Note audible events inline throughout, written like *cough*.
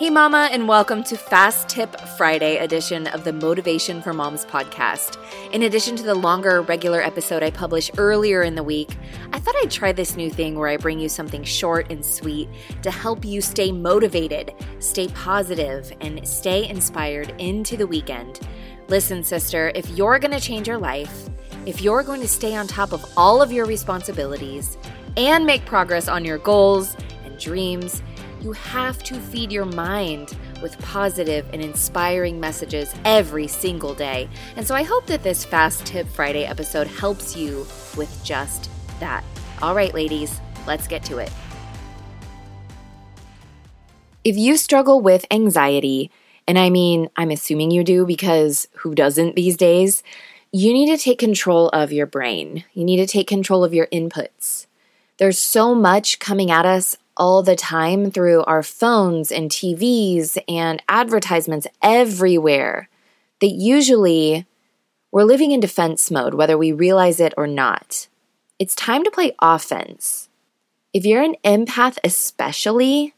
Hey, Mama, and welcome to Fast Tip Friday edition of the Motivation for Moms podcast. In addition to the longer regular episode I publish earlier in the week, I thought I'd try this new thing where I bring you something short and sweet to help you stay motivated, stay positive, and stay inspired into the weekend. Listen, sister, if you're going to change your life, if you're going to stay on top of all of your responsibilities and make progress on your goals and dreams, you have to feed your mind with positive and inspiring messages every single day. And so I hope that this Fast Tip Friday episode helps you with just that. All right, ladies, let's get to it. If you struggle with anxiety, and I mean, I'm assuming you do because who doesn't these days? You need to take control of your brain. You need to take control of your inputs. There's so much coming at us all the time through our phones and TVs and advertisements everywhere that usually we're living in defense mode, whether we realize it or not. It's time to play offense. If you're an empath, especially,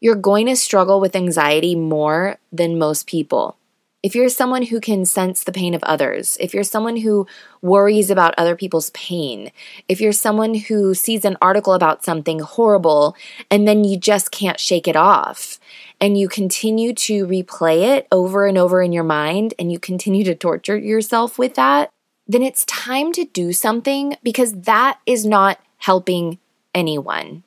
you're going to struggle with anxiety more than most people if you're someone who can sense the pain of others, if you're someone who worries about other people's pain, if you're someone who sees an article about something horrible and then you just can't shake it off, and you continue to replay it over and over in your mind and you continue to torture yourself with that, then it's time to do something because that is not helping anyone.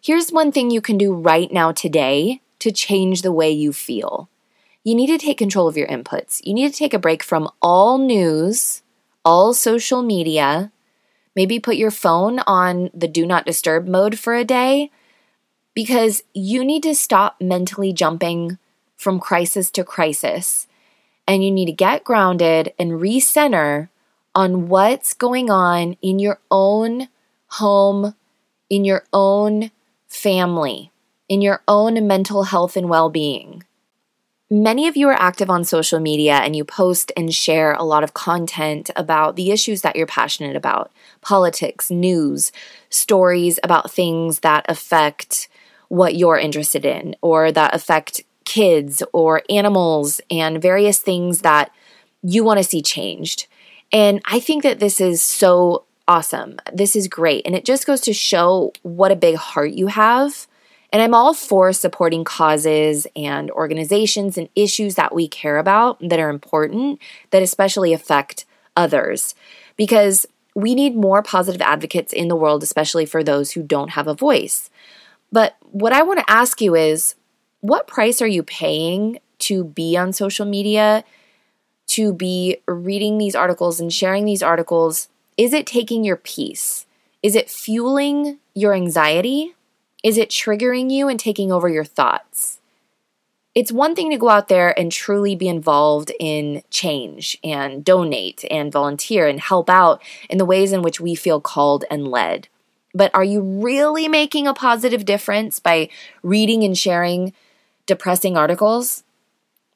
Here's one thing you can do right now today to change the way you feel you need to take control of your inputs. You need to take a break from all news, all social media. Maybe put your phone on the do not disturb mode for a day because you need to stop mentally jumping from crisis to crisis. And you need to get grounded and recenter on what's going on in your own home, in your own family, in your own mental health and well being. Many of you are active on social media and you post and share a lot of content about the issues that you're passionate about politics, news, stories about things that affect what you're interested in or that affect kids or animals and various things that you want to see changed. And I think that this is so awesome. This is great. And it just goes to show what a big heart you have and I'm all for supporting causes and organizations and issues that we care about that are important, that especially affect others, because we need more positive advocates in the world, especially for those who don't have a voice. But what I want to ask you is what price are you paying to be on social media, to be reading these articles and sharing these articles? Is it taking your peace? Is it fueling your anxiety? Is it triggering you and taking over your thoughts? It's one thing to go out there and truly be involved in change and donate and volunteer and help out in the ways in which we feel called and led. But are you really making a positive difference by reading and sharing depressing articles?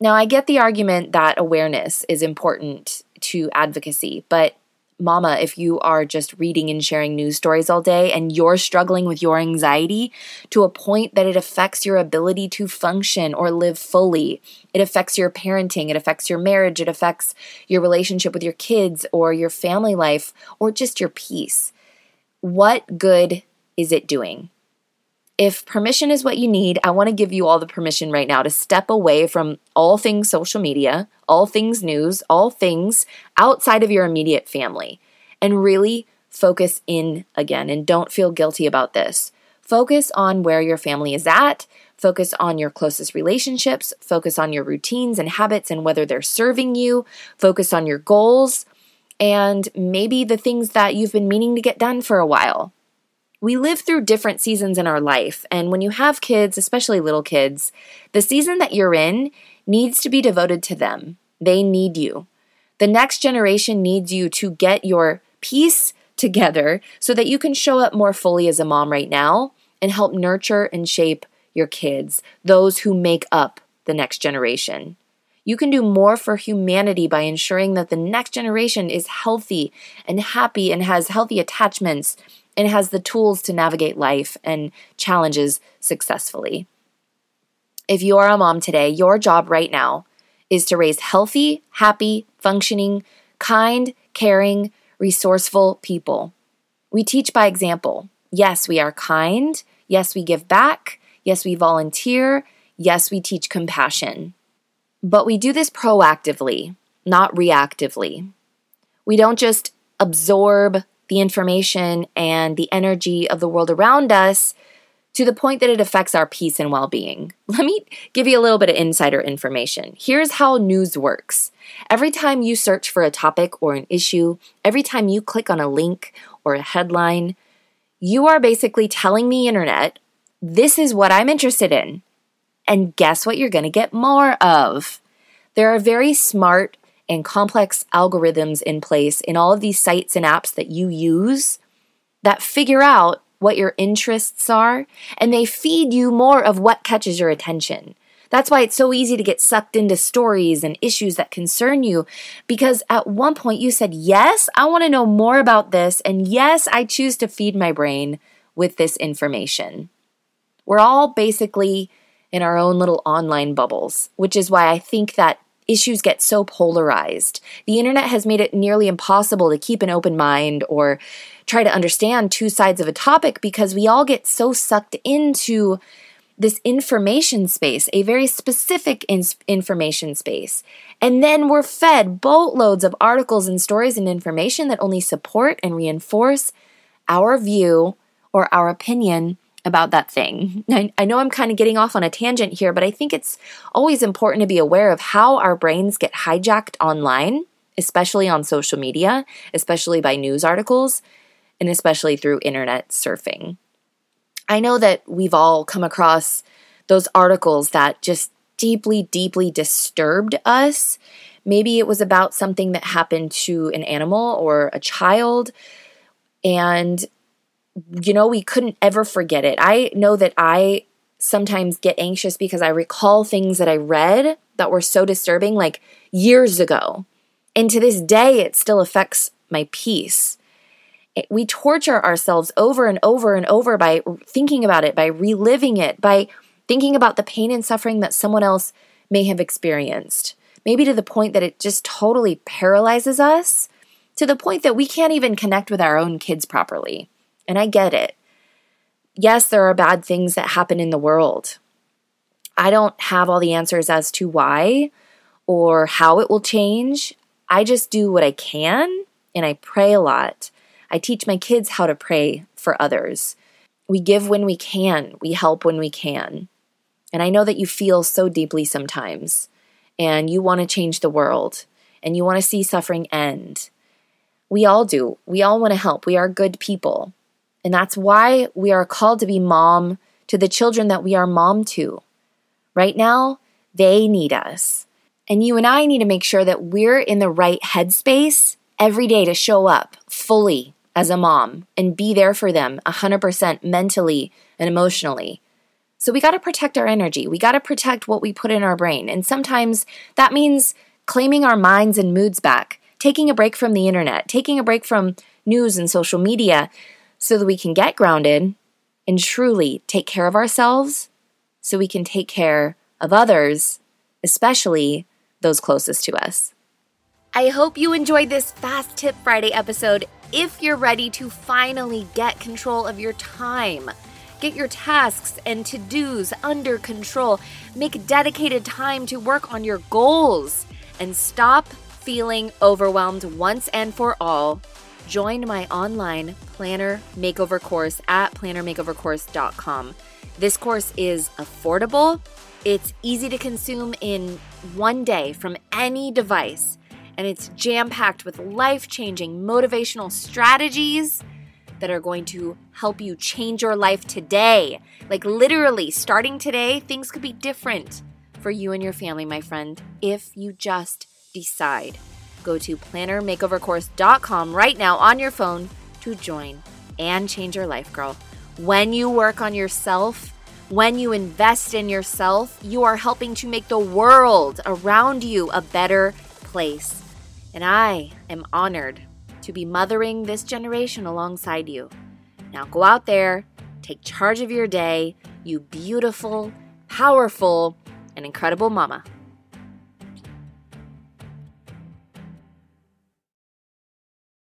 Now, I get the argument that awareness is important to advocacy, but mama if you are just reading and sharing news stories all day and you're struggling with your anxiety to a point that it affects your ability to function or live fully. It affects your parenting, it affects your marriage, it affects your relationship with your kids or your family life or just your peace. What good is it doing? If permission is what you need, I want to give you all the permission right now to step away from all things social media, all things news, all things outside of your immediate family, and really focus in again. And don't feel guilty about this. Focus on where your family is at. Focus on your closest relationships. Focus on your routines and habits and whether they're serving you. Focus on your goals and maybe the things that you've been meaning to get done for a while we live through different seasons in our life. And when you have kids, especially little kids, the season that you're in needs to be devoted to them. They need you. The next generation needs you to get your piece together so that you can show up more fully as a mom right now and help nurture and shape your kids, those who make up the next generation. You can do more for humanity by ensuring that the next generation is healthy and happy and has healthy attachments and has the tools to navigate life and challenges successfully. If you are a mom today, your job right now is to raise healthy, happy, functioning, kind, caring, resourceful people. We teach by example. Yes, we are kind. Yes, we give back. Yes, we volunteer. Yes, we teach compassion. But we do this proactively, not reactively. We don't just absorb the information and the energy of the world around us to the point that it affects our peace and well being. *laughs* Let me give you a little bit of insider information. Here's how news works every time you search for a topic or an issue, every time you click on a link or a headline, you are basically telling the internet, this is what I'm interested in. And guess what you're going to get more of? There are very smart and complex algorithms in place in all of these sites and apps that you use that figure out what your interests are, and they feed you more of what catches your attention. That's why it's so easy to get sucked into stories and issues that concern you because at one point you said, Yes, I want to know more about this, and yes, I choose to feed my brain with this information. We're all basically in our own little online bubbles, which is why I think that issues get so polarized. The internet has made it nearly impossible to keep an open mind or try to understand two sides of a topic because we all get so sucked into this information space, a very specific in- information space. And then we're fed boatloads of articles and stories and information that only support and reinforce our view or our opinion about that thing. I, I know I'm kind of getting off on a tangent here, but I think it's always important to be aware of how our brains get hijacked online, especially on social media, especially by news articles, and especially through internet surfing. I know that we've all come across those articles that just deeply, deeply disturbed us. Maybe it was about something that happened to an animal or a child. And, you know, we couldn't ever forget it. I know that I sometimes get anxious because I recall things that I read that were so disturbing, like years ago. And to this day, it still affects my peace we torture ourselves over and over and over by thinking about it, by reliving it, by thinking about the pain and suffering that someone else may have experienced. Maybe to the point that it just totally paralyzes us, to the point that we can't even connect with our own kids properly. And I get it. Yes, there are bad things that happen in the world. I don't have all the answers as to why or how it will change. I just do what I can and I pray a lot. I teach my kids how to pray for others. We give when we can, we help when we can. And I know that you feel so deeply sometimes, and you want to change the world, and you want to see suffering end. We all do. We all want to help. We are good people. And that's why we are called to be mom to the children that we are mom to. Right now, they need us. And you and I need to make sure that we're in the right headspace every day to show up fully as a mom and be there for them 100% mentally and emotionally. So we got to protect our energy. We got to protect what we put in our brain. And sometimes that means claiming our minds and moods back, taking a break from the internet, taking a break from news and social media so that we can get grounded and truly take care of ourselves so we can take care of others, especially those closest to us. I hope you enjoyed this Fast Tip Friday episode if you're ready to finally get control of your time. Get your tasks and to dos under control. Make dedicated time to work on your goals and stop feeling overwhelmed once and for all. Join my online planner makeover course at plannermakeovercourse.com. This course is affordable, it's easy to consume in one day from any device and it's jam packed with life changing motivational strategies that are going to help you change your life today. Like, literally, starting today, things could be different for you and your family, my friend, if you just decide. Go to plannermakeovercourse.com right now on your phone to join and change your life, girl. When you work on yourself, when you invest in yourself, you are helping to make the world around you a better place and I am honored to be mothering this generation alongside you. Now go out there, take charge of your day, you beautiful, powerful, and incredible mama.